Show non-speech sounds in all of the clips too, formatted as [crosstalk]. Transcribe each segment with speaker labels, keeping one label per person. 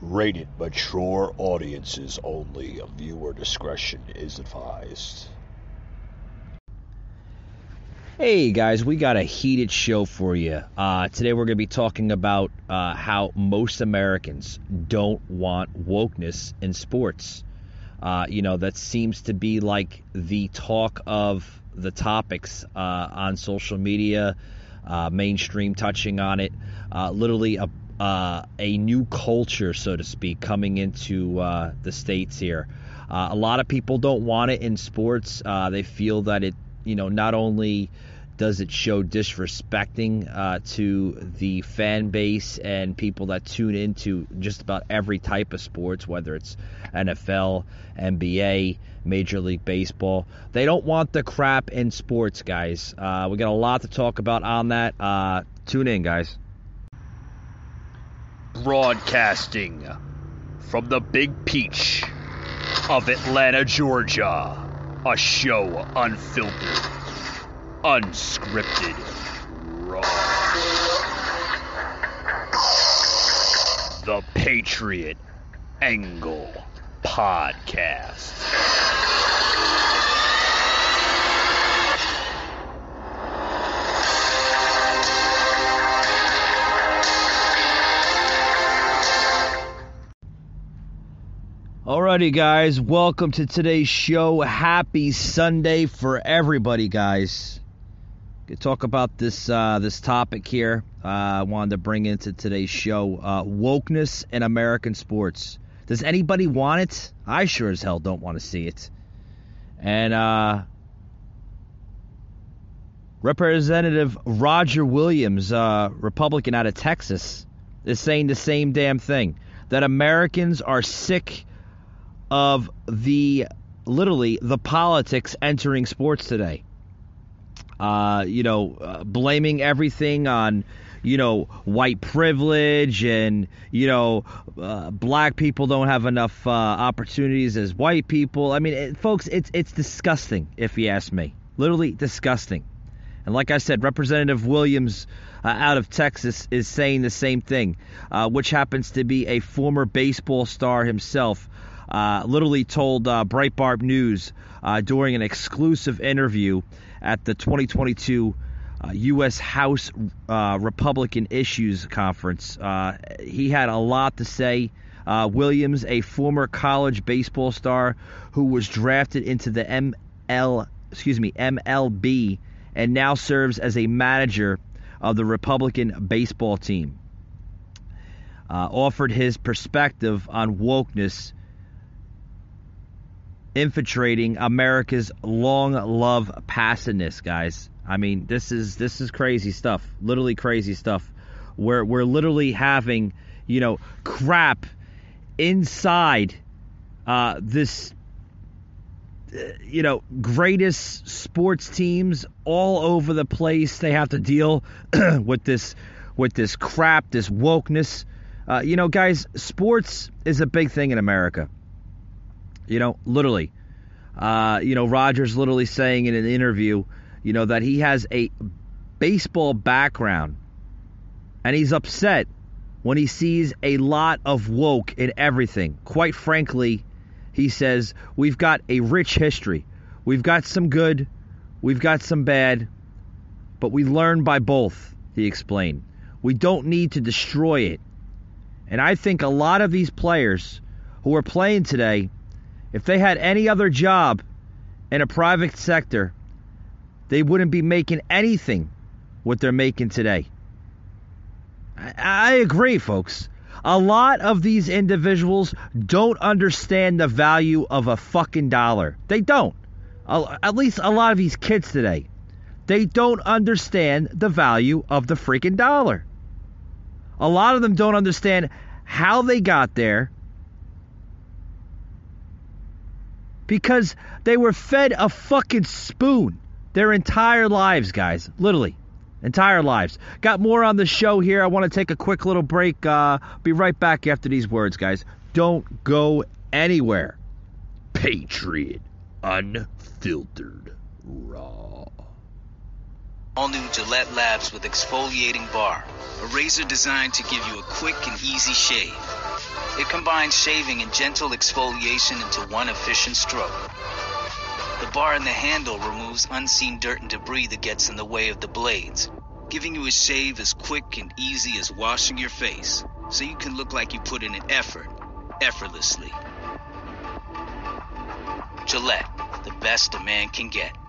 Speaker 1: Rated mature audiences only. Viewer discretion is advised.
Speaker 2: Hey guys, we got a heated show for you. Uh, today we're going to be talking about uh, how most Americans don't want wokeness in sports. Uh, you know, that seems to be like the talk of the topics uh, on social media, uh, mainstream touching on it. Uh, literally a a new culture, so to speak, coming into the states here. a lot of people don't want it in sports. they feel that it, you know, not only does it show disrespecting uh, to the fan base and people that tune into just about every type of sports, whether it's NFL, NBA, Major League Baseball? They don't want the crap in sports, guys. Uh, we got a lot to talk about on that. Uh, tune in, guys.
Speaker 1: Broadcasting from the Big Peach of Atlanta, Georgia, a show unfiltered unscripted, raw. The Patriot Angle Podcast.
Speaker 2: Alrighty, guys, welcome to today's show. Happy Sunday for everybody, guys. Could talk about this uh, this topic here. Uh, I wanted to bring into today's show uh, wokeness in American sports. Does anybody want it? I sure as hell don't want to see it. And uh, Representative Roger Williams, uh, Republican out of Texas, is saying the same damn thing that Americans are sick of the literally the politics entering sports today uh, you know, uh, blaming everything on, you know, white privilege and, you know, uh, black people don't have enough uh, opportunities as white people. I mean, it, folks, it's it's disgusting if you ask me. Literally disgusting. And like I said, Representative Williams uh, out of Texas is saying the same thing, uh, which happens to be a former baseball star himself. Literally told Breitbart News during an exclusive interview at the 2022 uh, U.S. House uh, Republican Issues Conference. Uh, he had a lot to say. Uh, Williams, a former college baseball star who was drafted into the ML, excuse me, MLB, and now serves as a manager of the Republican baseball team, uh, offered his perspective on wokeness infiltrating America's long love passiveness, guys. I mean, this is this is crazy stuff. Literally crazy stuff. Where we're literally having, you know, crap inside uh, this you know, greatest sports teams all over the place. They have to deal [clears throat] with this with this crap, this wokeness. Uh, you know, guys, sports is a big thing in America. You know, literally. Uh, you know, Rogers literally saying in an interview, you know, that he has a baseball background and he's upset when he sees a lot of woke in everything. Quite frankly, he says, we've got a rich history. We've got some good, we've got some bad, but we learn by both, he explained. We don't need to destroy it. And I think a lot of these players who are playing today if they had any other job in a private sector, they wouldn't be making anything what they're making today. I, agree, folks. A lot of these individuals don't understand the value of a fucking dollar. They don't. At least a lot of these kids today. They don't understand the value of the freaking dollar. A lot of them don't understand how they got there because they were fed a fucking spoon their entire lives, guys. Literally. Entire lives. Got more on the show here. I want to take a quick little break. Uh, be right back after these words, guys. Don't go anywhere.
Speaker 1: Patriot. Unfiltered. Raw.
Speaker 3: All new Gillette Labs with exfoliating bar. A razor designed to give you a quick and easy shave It combines shaving and gentle exfoliation into one efficient stroke. The bar and the handle removes unseen dirt and debris that gets in the way of the blades, giving you a shave as quick and easy as washing your face, so you can look like you put in an effort, effortlessly. Gillette, the best a man can get.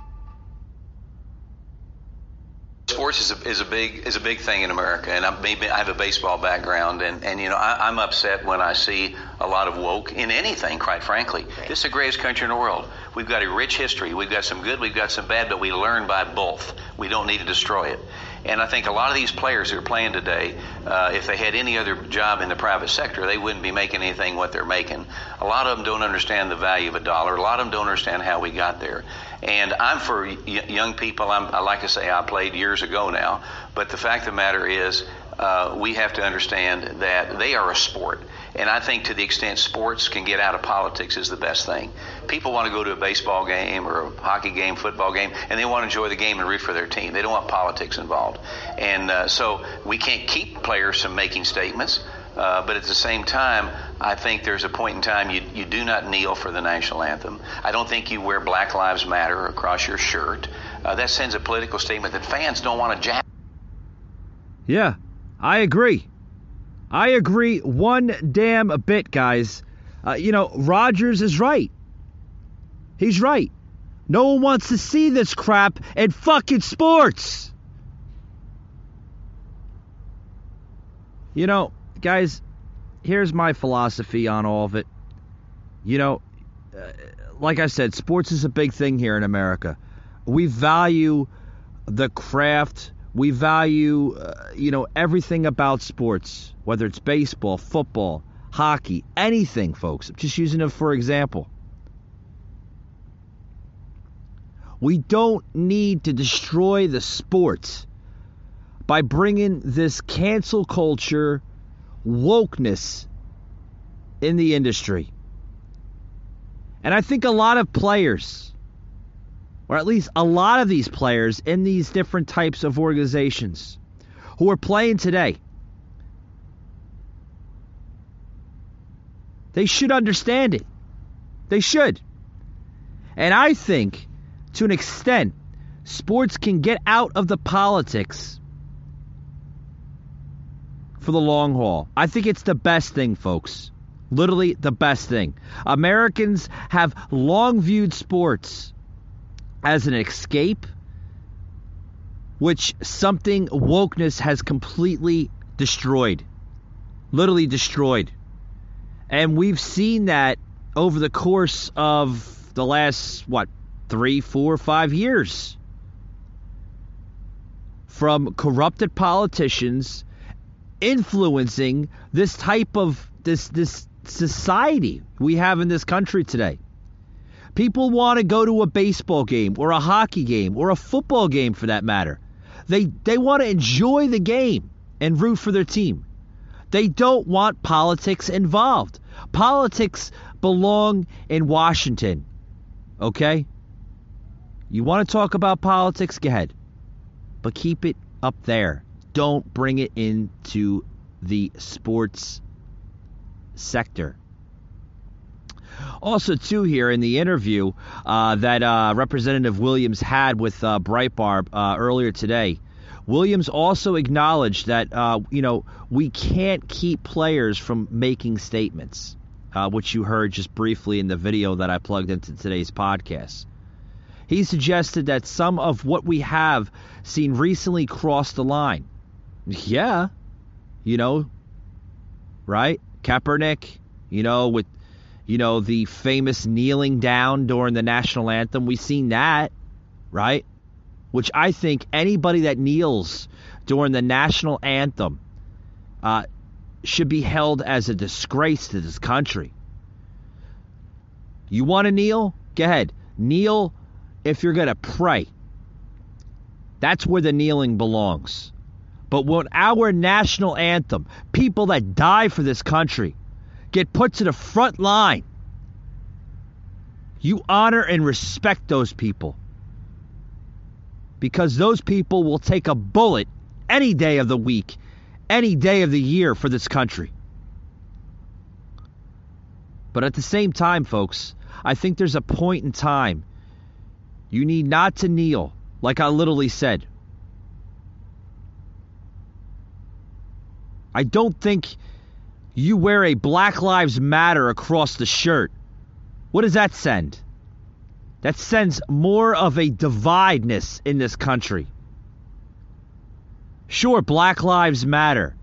Speaker 4: Sports is a, is a big is a big thing in America, and I'm, I have a baseball background, and, and you know I, I'm upset when I see a lot of woke in anything. Quite frankly, this is the greatest country in the world. We've got a rich history. We've got some good, we've got some bad, but we learn by both. We don't need to destroy it. And I think a lot of these players who are playing today, uh, if they had any other job in the private sector, they wouldn't be making anything what they're making. A lot of them don't understand the value of a dollar. A lot of them don't understand how we got there. And I'm for y- young people. I'm, I like to say I played years ago now, but the fact of the matter is, uh, we have to understand that they are a sport. And I think to the extent sports can get out of politics is the best thing. People want to go to a baseball game or a hockey game, football game, and they want to enjoy the game and root for their team. They don't want politics involved. And uh, so we can't keep players from making statements. Uh, but at the same time, I think there's a point in time you, you do not kneel for the national anthem. I don't think you wear Black Lives Matter across your shirt. Uh, that sends a political statement that fans don't want to jack.
Speaker 2: Yeah, I agree. I agree one damn bit, guys. Uh, you know, Rogers is right. He's right. No one wants to see this crap in fucking sports. You know, guys, here's my philosophy on all of it. You know, uh, like I said, sports is a big thing here in America. We value the craft. We value, uh, you know, everything about sports, whether it's baseball, football, hockey, anything, folks. I'm just using it for example. We don't need to destroy the sport by bringing this cancel culture wokeness in the industry. And I think a lot of players, or at least a lot of these players in these different types of organizations who are playing today, they should understand it. They should. And I think, to an extent, sports can get out of the politics for the long haul. I think it's the best thing, folks. Literally the best thing. Americans have long viewed sports as an escape, which something wokeness has completely destroyed. Literally destroyed. And we've seen that over the course of the last, what, three, four, five years. From corrupted politicians influencing this type of this this society we have in this country today. People want to go to a baseball game or a hockey game or a football game for that matter. They they want to enjoy the game and root for their team. They don't want politics involved. Politics belong in Washington. Okay? You want to talk about politics? Go ahead. But keep it up there don't bring it into the sports sector. Also, too, here in the interview uh, that uh, Representative Williams had with uh, Breitbart uh, earlier today, Williams also acknowledged that uh, you know we can't keep players from making statements, uh, which you heard just briefly in the video that I plugged into today's podcast. He suggested that some of what we have seen recently crossed the line. Yeah. You know, right? Kaepernick, you know, with, you know, the famous kneeling down during the national anthem. We've seen that, right? Which I think anybody that kneels during the national anthem uh, should be held as a disgrace to this country. You want to kneel? Go ahead. Kneel if you're going to pray. That's where the kneeling belongs. But when our national anthem, people that die for this country, get put to the front line, you honor and respect those people. Because those people will take a bullet any day of the week, any day of the year for this country. But at the same time, folks, I think there's a point in time you need not to kneel, like I literally said. I don't think you wear a Black Lives Matter across the shirt. What does that send? That sends more of a divideness in this country. Sure, Black Lives Matter.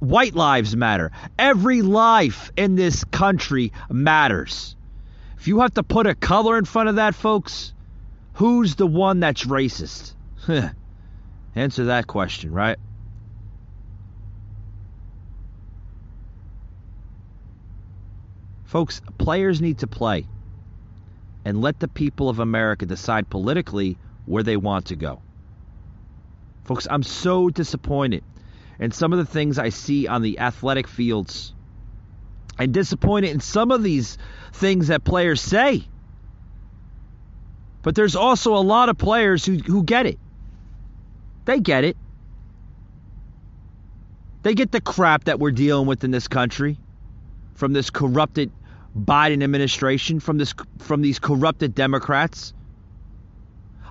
Speaker 2: White lives matter. Every life in this country matters. If you have to put a color in front of that, folks, who's the one that's racist? [laughs] Answer that question, right? Folks, players need to play and let the people of America decide politically where they want to go. Folks, I'm so disappointed in some of the things I see on the athletic fields and disappointed in some of these things that players say. But there's also a lot of players who, who get it. They get it. They get the crap that we're dealing with in this country from this corrupted Biden administration, from this from these corrupted Democrats.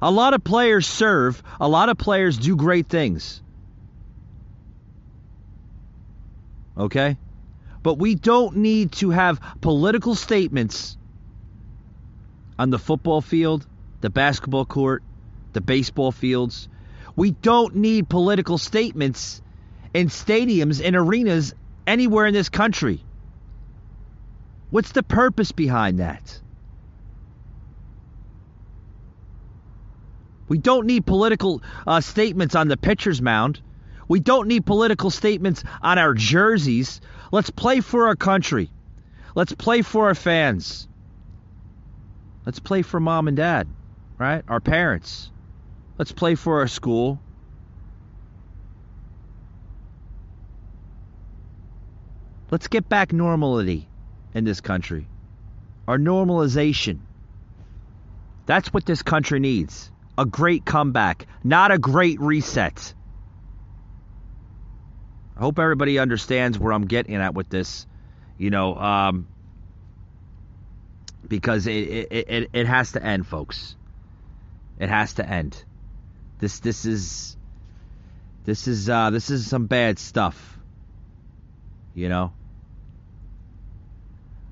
Speaker 2: A lot of players serve, a lot of players do great things. Okay? But we don't need to have political statements on the football field, the basketball court, the baseball fields. We don't need political statements in stadiums and arenas anywhere in this country. What's the purpose behind that? We don't need political uh, statements on the pitcher's mound. We don't need political statements on our jerseys. Let's play for our country. Let's play for our fans. Let's play for mom and dad, right? Our parents. Let's play for our school. Let's get back normality in this country. Our normalization. That's what this country needs. A great comeback, not a great reset. I hope everybody understands where I'm getting at with this. You know, um, because it, it, it, it has to end, folks. It has to end. This this is this is uh, this is some bad stuff. You know.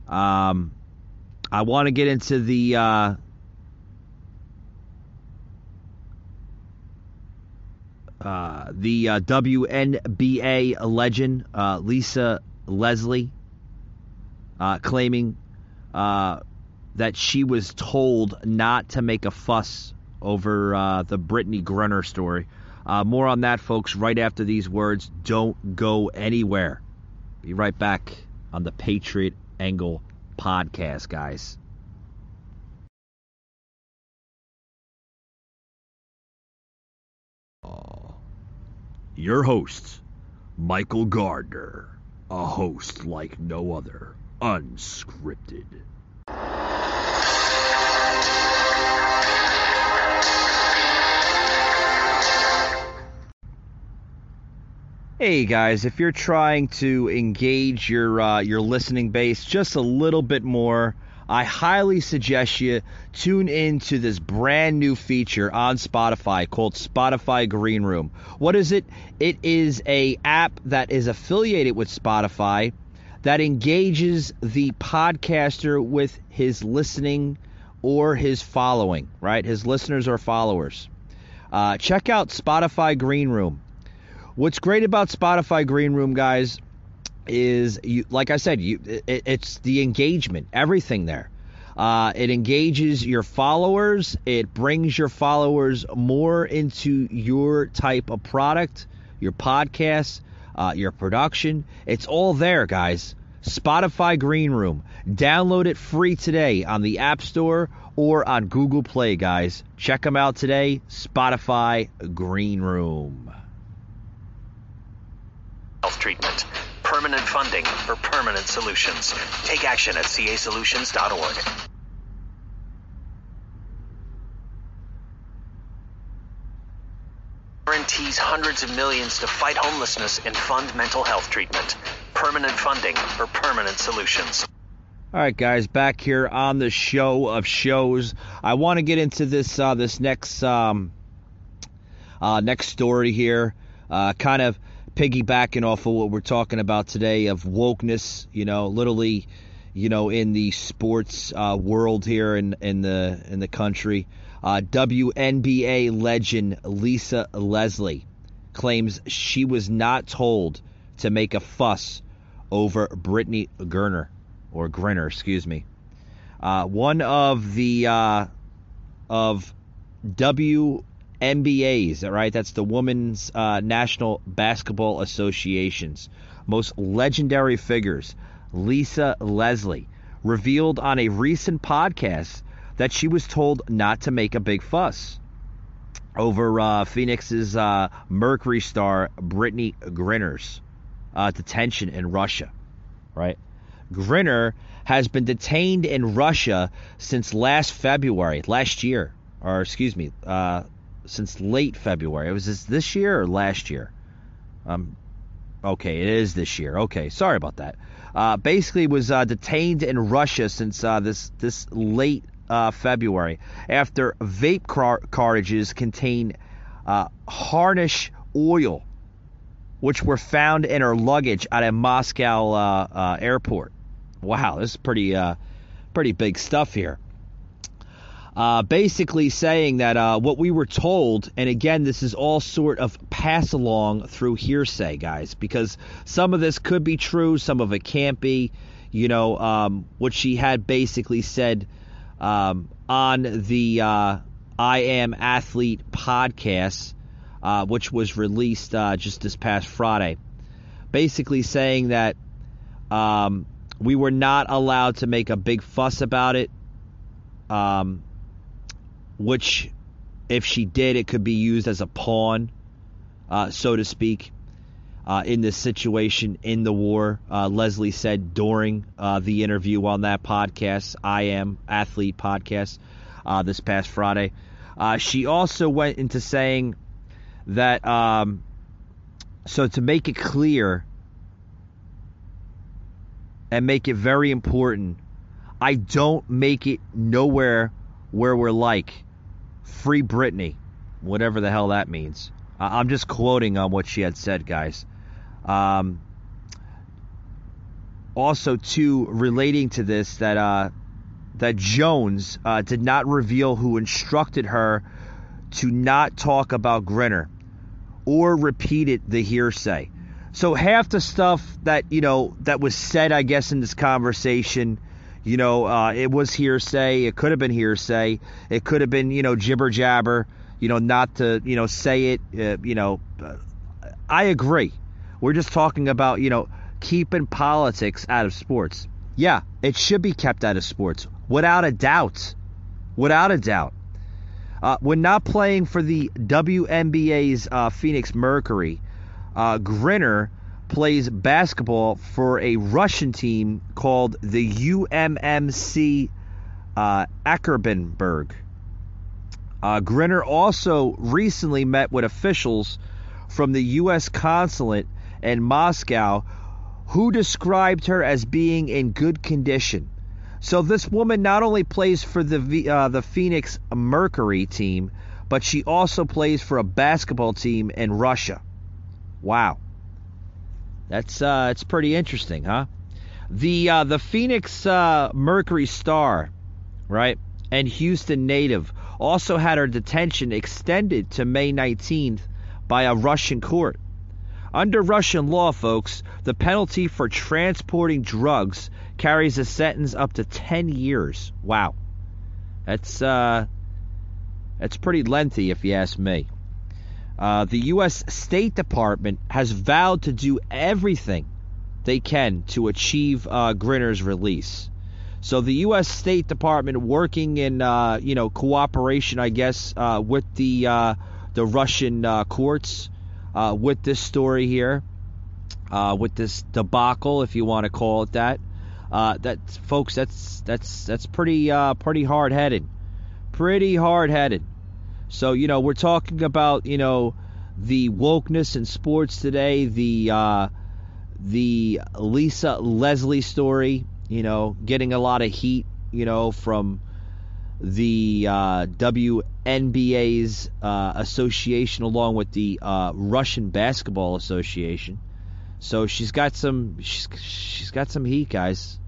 Speaker 2: Um, I want to get into the uh, uh, the uh, WNBA legend uh, Lisa Leslie uh, claiming uh, that she was told not to make a fuss over the Brittney Griner story. more on that, folks, right after these words. Don't go anywhere. Be right back on the Patriot Angle podcast, guys.
Speaker 1: Uh, your host, Michael Gardner, a host like no other, unscripted.
Speaker 2: Hey guys, if you're trying to engage your uh, your listening base just a little bit more, I highly suggest you tune in to this brand new feature on Spotify called Spotify Green Room. What is it? It is a app that is affiliated with Spotify that engages the podcaster with his listening or his following, right? His listeners or followers. Uh, check out Spotify Green Room. What's great about Spotify Green Room, guys, is you, like I said, you it, it's the engagement, everything there. Uh, it engages your followers. It brings your followers more into your type of product, your podcast, uh, your production. It's all there, guys. Spotify Green Room. Download it free today on the App Store or on Google Play, guys. Check them out today. Spotify Green Room
Speaker 5: health treatment. Permanent funding for permanent solutions. Take action at casolutions.org. Guarantees hundreds of millions to fight homelessness and fund mental health treatment. permanent funding, for permanent solutions.
Speaker 2: All right, guys, back here on the show of shows. I want to get into this uh, this next um, uh, next story here, uh, kind of piggybacking off of what we're talking about today of wokeness. You know, literally, you know, in the sports uh, world here in in the in the country. Uh, WNBA legend Lisa Leslie claims she was not told to make a fuss over Brittney Griner or Grinner, excuse me. Uh, one of the uh, of WNBA's, right? That's the Women's uh, National Basketball Association's most legendary figures, Lisa Leslie, revealed on a recent podcast that she was told not to make a big fuss over uh, Phoenix's uh, Mercury star Brittney Griner's uh, detention in Russia, right? Griner has been detained in Russia since last February, last year, or excuse me, uh, since late February. It was this, this year or last year? Um, okay, it is this year. Okay, sorry about that. Uh, basically, was uh, detained in Russia since uh, this this late uh, February after vape car- cartridges contain uh, hashish oil, which were found in her luggage at a Moscow uh, airport. Wow, this is pretty pretty big stuff here. Uh, basically saying that uh, what we were told, and again, this is all sort of pass along through hearsay, guys, because some of this could be true, some of it can't be. You know, um, what she had basically said um, on the uh, I Am Athlete podcast, uh, which was released uh, just this past Friday, basically saying that um, we were not allowed to make a big fuss about it, um, which, if she did, it could be used as a pawn, uh, so to speak. Uh, in this situation in the war. Uh, Leslie said during uh, the interview on that podcast, I Am Athlete podcast, uh, this past Friday. Uh, she also went into saying that, um, so to make it clear and make it very important, I don't make it nowhere where we're like, free Brittney, whatever the hell that means. I'm just quoting on what she had said, guys. Um, also, too, relating to this, that uh, that Jones uh, did not reveal who instructed her to not talk about Griner or repeated the hearsay. So half the stuff that you know that was said, I guess, in this conversation, you know, uh, it was hearsay. It could have been hearsay. It could have been, you know, jibber jabber. You know, not to, you know, say it. Uh, you know, I agree. We're just talking about, you know, keeping politics out of sports. Yeah, it should be kept out of sports, without a doubt. Without a doubt. Uh, when not playing for the WNBA's uh, Phoenix Mercury, uh, Griner plays basketball for a Russian team called the UMMC uh, Ekaterinburg. Uh, Griner also recently met with officials from the U.S. consulate in Moscow who described her as being in good condition. So this woman not only plays for the uh, the Phoenix Mercury team, but she also plays for a basketball team in Russia. Wow, that's uh, it's pretty interesting, huh? The uh, the Phoenix uh, Mercury star, right, and Houston native also had her detention extended to May 19th by a Russian court. Under Russian law, folks, the penalty for transporting drugs carries a sentence up to 10 years. Wow. That's uh that's pretty lengthy if you ask me. Uh, the U.S. State Department has vowed to do everything they can to achieve uh, Griner's release. So the U.S. State Department, working in uh, you know cooperation, I guess, uh, with the uh, the Russian uh, courts, with this story here, with this debacle, if you want to call it that. That folks, that's that's that's pretty pretty hard headed, pretty hard headed. So you know we're talking about you know the wokeness in sports today, the uh, the Lisa Leslie story, you know, getting a lot of heat, you know, from the uh, WNBA's uh, association along with the uh, Russian Basketball Association. So she's got some she's she's got some heat, guys.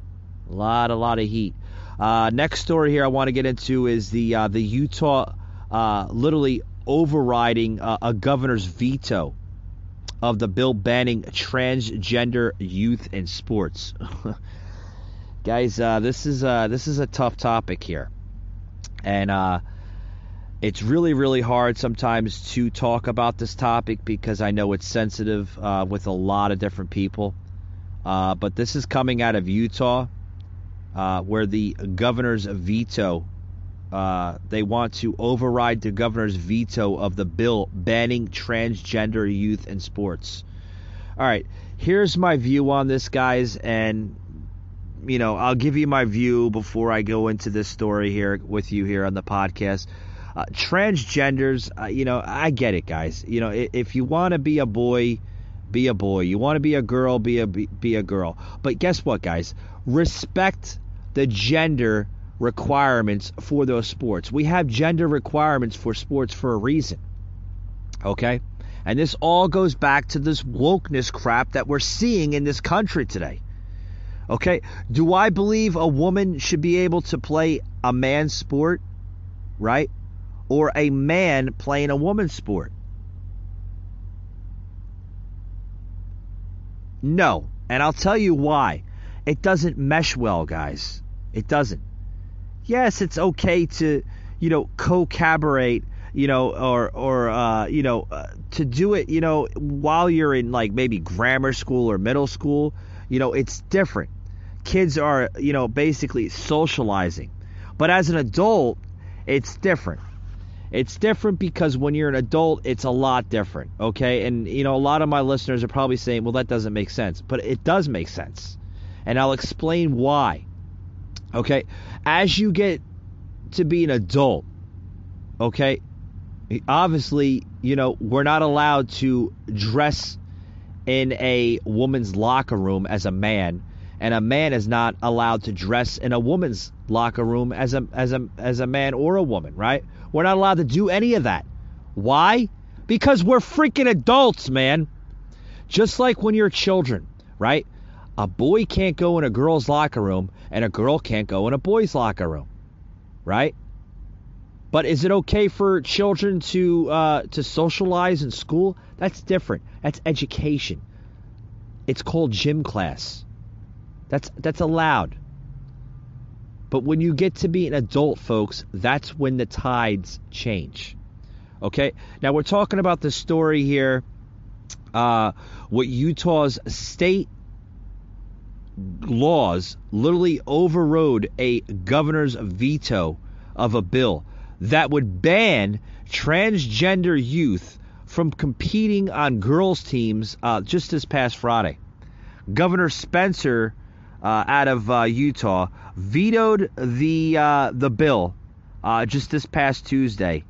Speaker 2: A lot, a lot of heat. Uh, next story here I want to get into is the uh, the Utah uh, literally overriding a governor's veto of the bill banning transgender youth in sports. [laughs] Guys, uh, this is uh, this is a tough topic here, and uh, it's really really hard sometimes to talk about this topic because I know it's sensitive uh, with a lot of different people. Uh, but this is coming out of Utah, uh, where the governor's veto uh, they want to override the governor's veto of the bill banning transgender youth in sports. All right, here's my view on this, guys, and you know I'll give you my view before I go into this story here with you here on the podcast. Uh, transgenders, uh, you know, I get it, guys. You know, if you want to be a boy, be a boy. You want to be a girl, be a be, be a girl. But guess what, guys? Respect the gender requirements for those sports. We have gender requirements for sports for a reason. Okay? And this all goes back to this wokeness crap that we're seeing in this country today. Okay? Do I believe a woman should be able to play a man's sport? Right? Or a man playing a woman's sport? No. And I'll tell you why. It doesn't mesh well, guys. It doesn't yes, it's okay to, you know, co-cabarate, you know, or or uh, you know, uh, to do it, you know, while you're in like maybe grammar school or middle school, you know, it's different. Kids are, you know, basically socializing. But as an adult, it's different. It's different because when you're an adult, it's a lot different, okay? And you know, a lot of my listeners are probably saying, "Well, that doesn't make sense." But it does make sense. And I'll explain why. Okay? As you get to be an adult, okay? Obviously, you know, we're not allowed to dress in a woman's locker room as a man, and a man is not allowed to dress in a woman's locker room as a as a as a man or a woman, right? We're not allowed to do any of that. Why? Because we're freaking adults, man. Just like when you're children, right? A boy can't go in a girl's locker room and a girl can't go in a boy's locker room, right? But is it okay for children to uh, to socialize in school? That's different. That's education. It's called gym class. That's that's allowed. But when you get to be an adult, folks, that's when the tides change. Okay. Now we're talking about the story here. Uh, what Utah's state laws literally overrode a governor's veto of a bill that would ban transgender youth from competing on girls' teams uh, just this past Friday. Governor Spencer uh, out of uh, Utah vetoed the uh, the bill uh, just this past Tuesday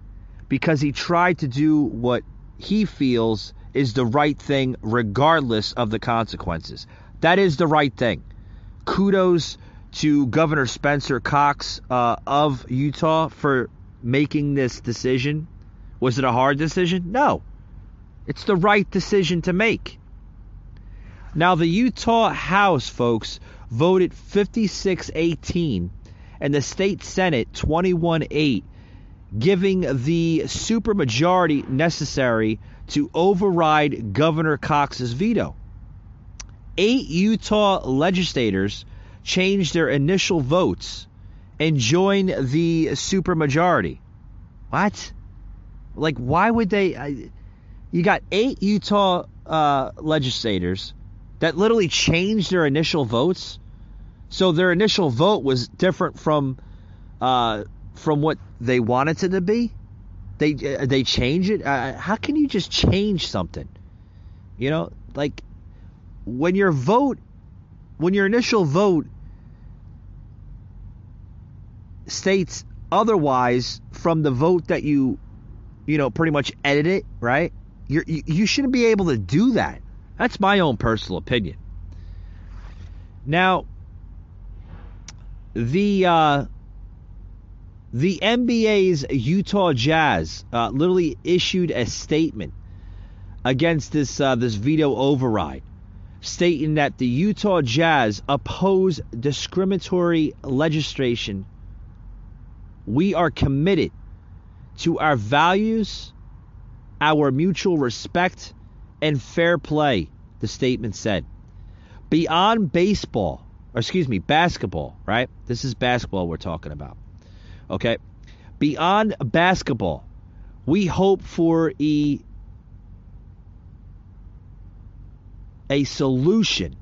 Speaker 2: because he tried to do what he feels is the right thing regardless of the consequences. That is the right thing. Kudos to Governor Spencer Cox uh, of Utah for making this decision. Was it a hard decision? No. It's the right decision to make. Now, the Utah House, folks, voted 56 18, and the state Senate 21 8, giving the supermajority necessary to override Governor Cox's veto eight Utah legislators changed their initial votes and joined the supermajority. What? Like, why would they? I, you got eight Utah uh, legislators that literally changed their initial votes. So their initial vote was different from uh, from what they wanted it to be. They uh, they change it. Uh, how can you just change something? You know, like when your vote, when your initial vote states otherwise from the vote that you, you know, pretty much edit it, right? You're, you you shouldn't be able to do that. That's my own personal opinion. Now, the uh, the NBA's Utah Jazz uh, literally issued a statement against this uh, this veto override, stating that the Utah Jazz oppose discriminatory legislation. We are committed to our values, our mutual respect, and fair play. The statement said, beyond baseball, or excuse me, basketball. Right? This is basketball we're talking about. Okay. Beyond basketball, we hope for a a solution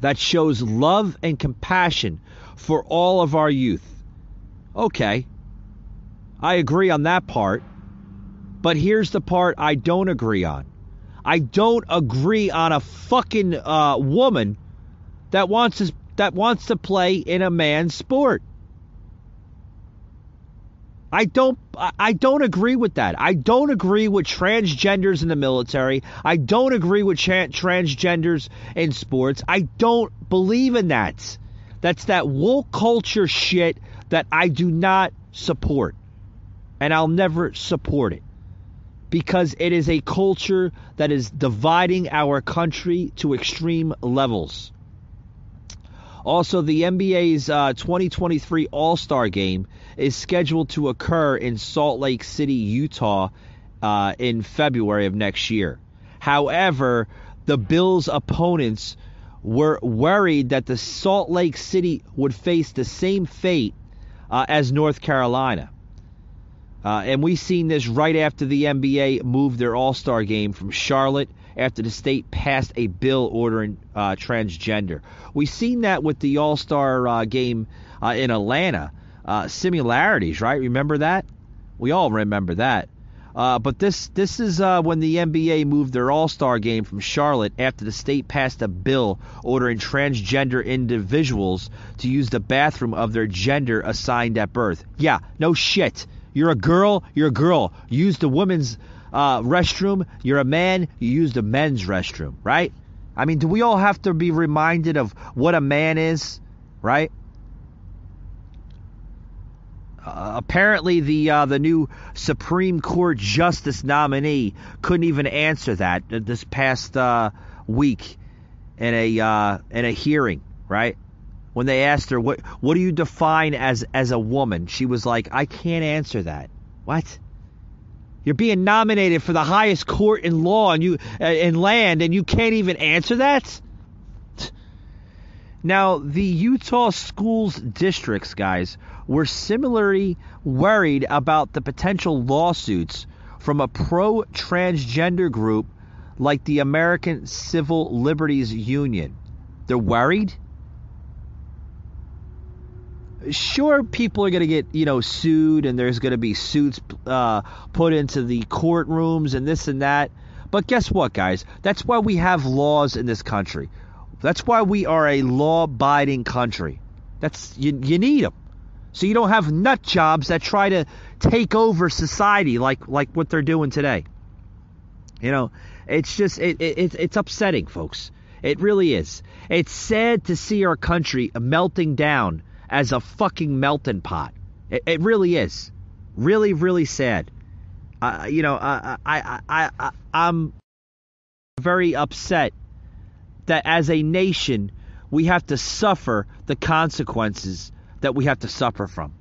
Speaker 2: that shows love and compassion for all of our youth. Okay, I agree on that part, but here's the part I don't agree on. I don't agree on a fucking uh, woman that wants to that wants to play in a man's sport. I don't I don't agree with that. I don't agree with transgenders in the military. I don't agree with tra- transgenders in sports. I don't believe in that. That's that woke culture shit that I do not support. And I'll never support it. Because it is a culture that is dividing our country to extreme levels. Also, the NBA's uh, 2023 All Star game is scheduled to occur in Salt Lake City, Utah, uh, in February of next year. However, the Bills' opponents were worried that the Salt Lake City would face the same fate uh, as North Carolina. Uh, and we've seen this right after the NBA moved their All Star game from Charlotte after the state passed a bill ordering uh, transgender. We've seen that with the All Star uh, game uh, in Atlanta. Uh, similarities, right? Remember that? We all remember that. Uh, but this this is uh, when the NBA moved their All Star game from Charlotte after the state passed a bill ordering transgender individuals to use the bathroom of their gender assigned at birth. Yeah, no shit. You're a girl, you're a girl. Use the women's uh, restroom. You're a man, you use the men's restroom, right? I mean, do we all have to be reminded of what a man is, right? Uh, apparently, the uh, the new Supreme Court justice nominee couldn't even answer that this past uh, week in a uh, in a hearing, right? When they asked her what what do you define as as a woman, she was like, "I can't answer that." What? You're being nominated for the highest court in law and you uh, in land, and you can't even answer that. Now, the Utah schools districts, guys, were similarly worried about the potential lawsuits from a pro transgender group like the American Civil Liberties Union. They're worried? Sure, people are going to get, you know, sued and there's going to be suits uh, put into the courtrooms and this and that. But guess what, guys? That's why we have laws in this country. That's why we are a law-abiding country. That's you, you need them, so you don't have nut jobs that try to take over society like like what they're doing today. You know, it's just it, it it's upsetting, folks. It really is. It's sad to see our country melting down as a fucking melting pot. It, it really is. Really, really sad. Uh, you know, I, I, I, I, I'm very upset that as a nation, we have to suffer the consequences that we have to suffer from.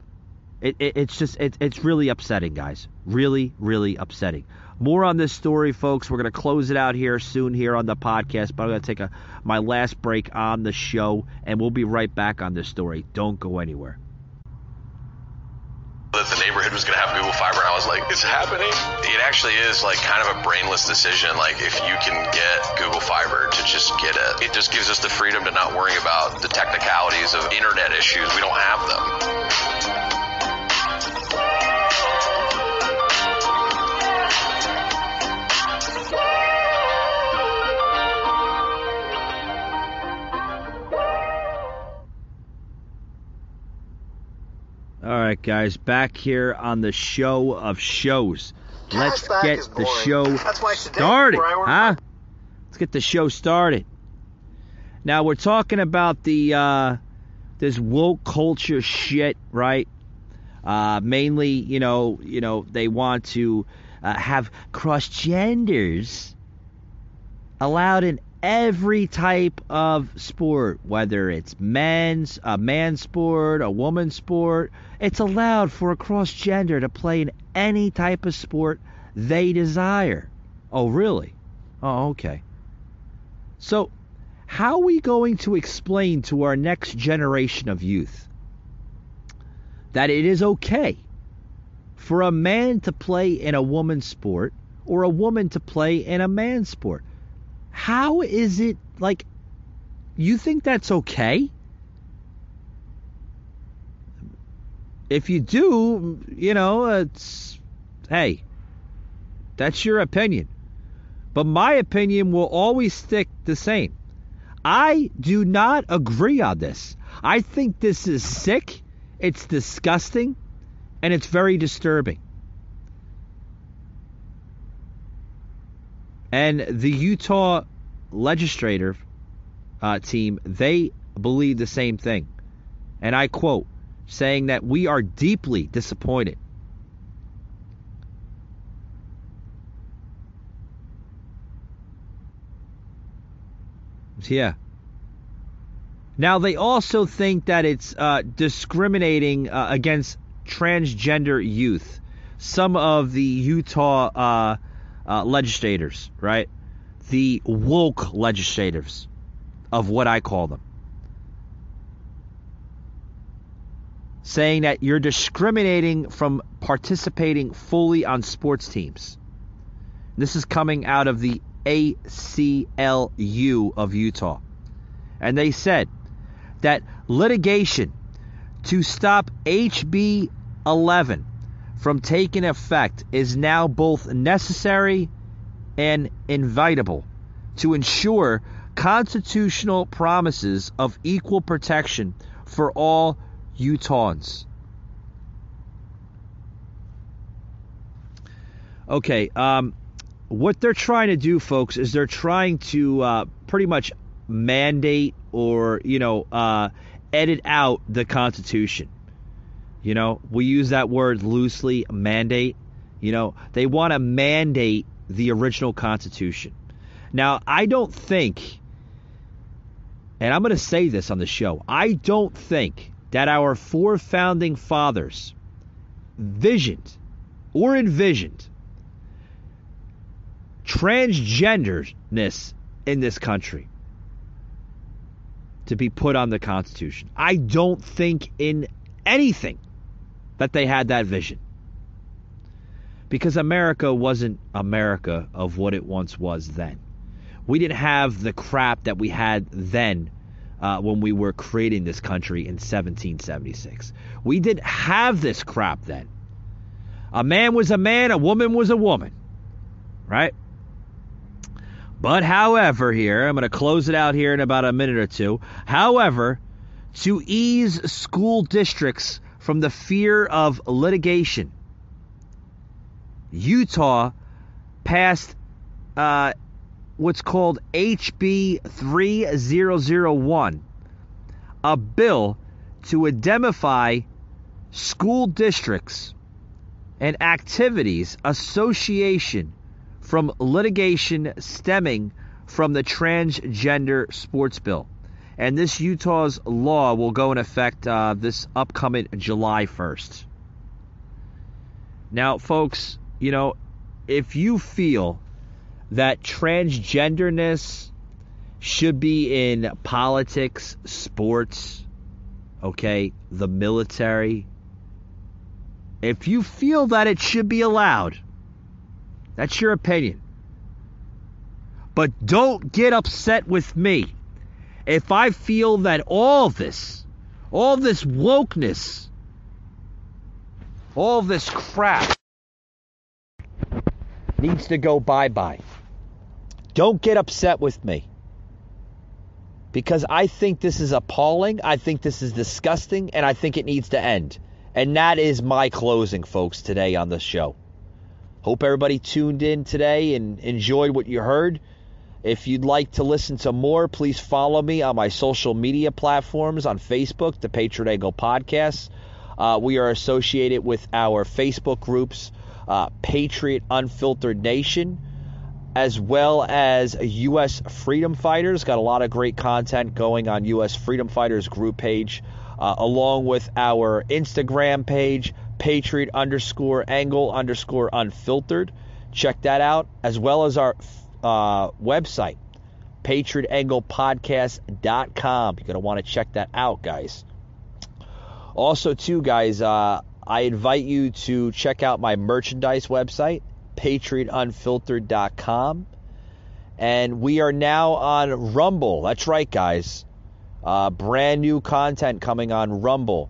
Speaker 2: It, it, it's just, it, it's really upsetting, guys. Really, really upsetting. More on this story, folks. We're going to close it out here soon here on the podcast, but I'm going to take a, my last break on the show, and we'll be right back on this story. Don't go anywhere
Speaker 6: that the neighborhood was going to have Google Fiber, and I was like, "It's happening." It actually is like kind of a brainless decision. Like if you can get Google Fiber to just get it, it just gives us the freedom to not worry about the technicalities of internet issues. We don't have them.
Speaker 2: Right, guys, back here on the show of shows. Let's
Speaker 7: Cashback
Speaker 2: get the show started,
Speaker 7: where I order
Speaker 2: huh? Let's get the show started. Now we're talking about the uh, this woke culture shit, right? Uh, mainly, you know, you know, they want to uh, have cross genders allowed in every type of sport, whether it's men's, a man's sport, a woman's sport. It's allowed for a cross gender to play in any type of sport they desire. Oh, really? Oh, okay. So, how are we going to explain to our next generation of youth that it is okay for a man to play in a woman's sport or a woman to play in a man's sport? How is it like you think that's okay? If you do, you know, it's hey, that's your opinion. But my opinion will always stick the same. I do not agree on this. I think this is sick, it's disgusting, and it's very disturbing. And the Utah legislative uh, team, they believe the same thing. And I quote, saying that we are deeply disappointed. Yeah. Now, they also think that it's uh, discriminating uh, against transgender youth. Some of the Utah uh, uh, legislators, right? The woke legislators of what I call them. Saying that you're discriminating from participating fully on sports teams. This is coming out of the ACLU of Utah. And they said that litigation to stop HB 11 from taking effect is now both necessary and inevitable to ensure constitutional promises of equal protection for all Utahns. Okay, um, what they're trying to do, folks, is they're trying to uh, pretty much mandate or, you know, uh, edit out the Constitution. You know, we use that word loosely, mandate. You know, they want to mandate the original Constitution. Now, I don't think, and I'm going to say this on the show, I don't think that our four founding fathers visioned or envisioned transgenderness in this country to be put on the Constitution. I don't think in anything that they had that vision. Because America wasn't America of what it once was then. We didn't have the crap that we had then uh, when we were creating this country in 1776. We didn't have this crap then. A man was a man, a woman was a woman. Right? But however, here, I'm going to close it out here in about a minute or two. However, to ease school districts from the fear of litigation. Utah passed uh, what's called HB 3001, a bill to indemnify school districts and activities association from litigation stemming from the transgender sports bill. And this Utah's law will go in effect uh, this upcoming July 1st. Now, folks, you know, if you feel that transgenderness should be in politics, sports, okay, the military, if you feel that it should be allowed, that's your opinion. But don't get upset with me if I feel that all this, all this wokeness, all this crap needs to go bye bye. Don't get upset with me. Because I think this is appalling, I think this is disgusting, and I think it needs to end. And that is my closing, folks, today on the show. Hope everybody tuned in today and enjoyed what you heard. If you'd like to listen to more, please follow me on my social media platforms on Facebook, the Patriot Angle Podcast. Uh, we are associated with our Facebook groups, uh, Patriot Unfiltered Nation, as well as U.S. Freedom Fighters. Got a lot of great content going on U.S. Freedom Fighters group page, uh, along with our Instagram page, Patriot underscore Angle underscore Unfiltered. Check that out, as well as our uh, website, patriotanglepodcast.com. You're going to want to check that out, guys. Also, too, guys, uh, I invite you to check out my merchandise website, patriotunfiltered.com. And we are now on Rumble. That's right, guys. Uh, brand new content coming on Rumble,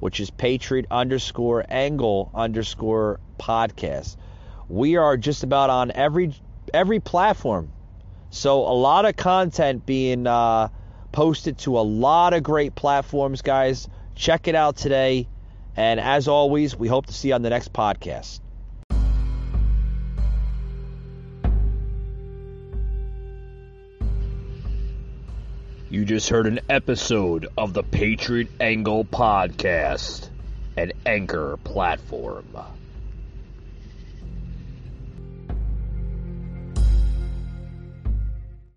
Speaker 2: which is Patriot underscore angle underscore podcast. We are just about on every every platform. So a lot of content being uh, posted to a lot of great platforms, guys. Check it out today. And as always, we hope to see you on the next podcast.
Speaker 1: You just heard an episode of the Patriot Angle Podcast, an anchor platform.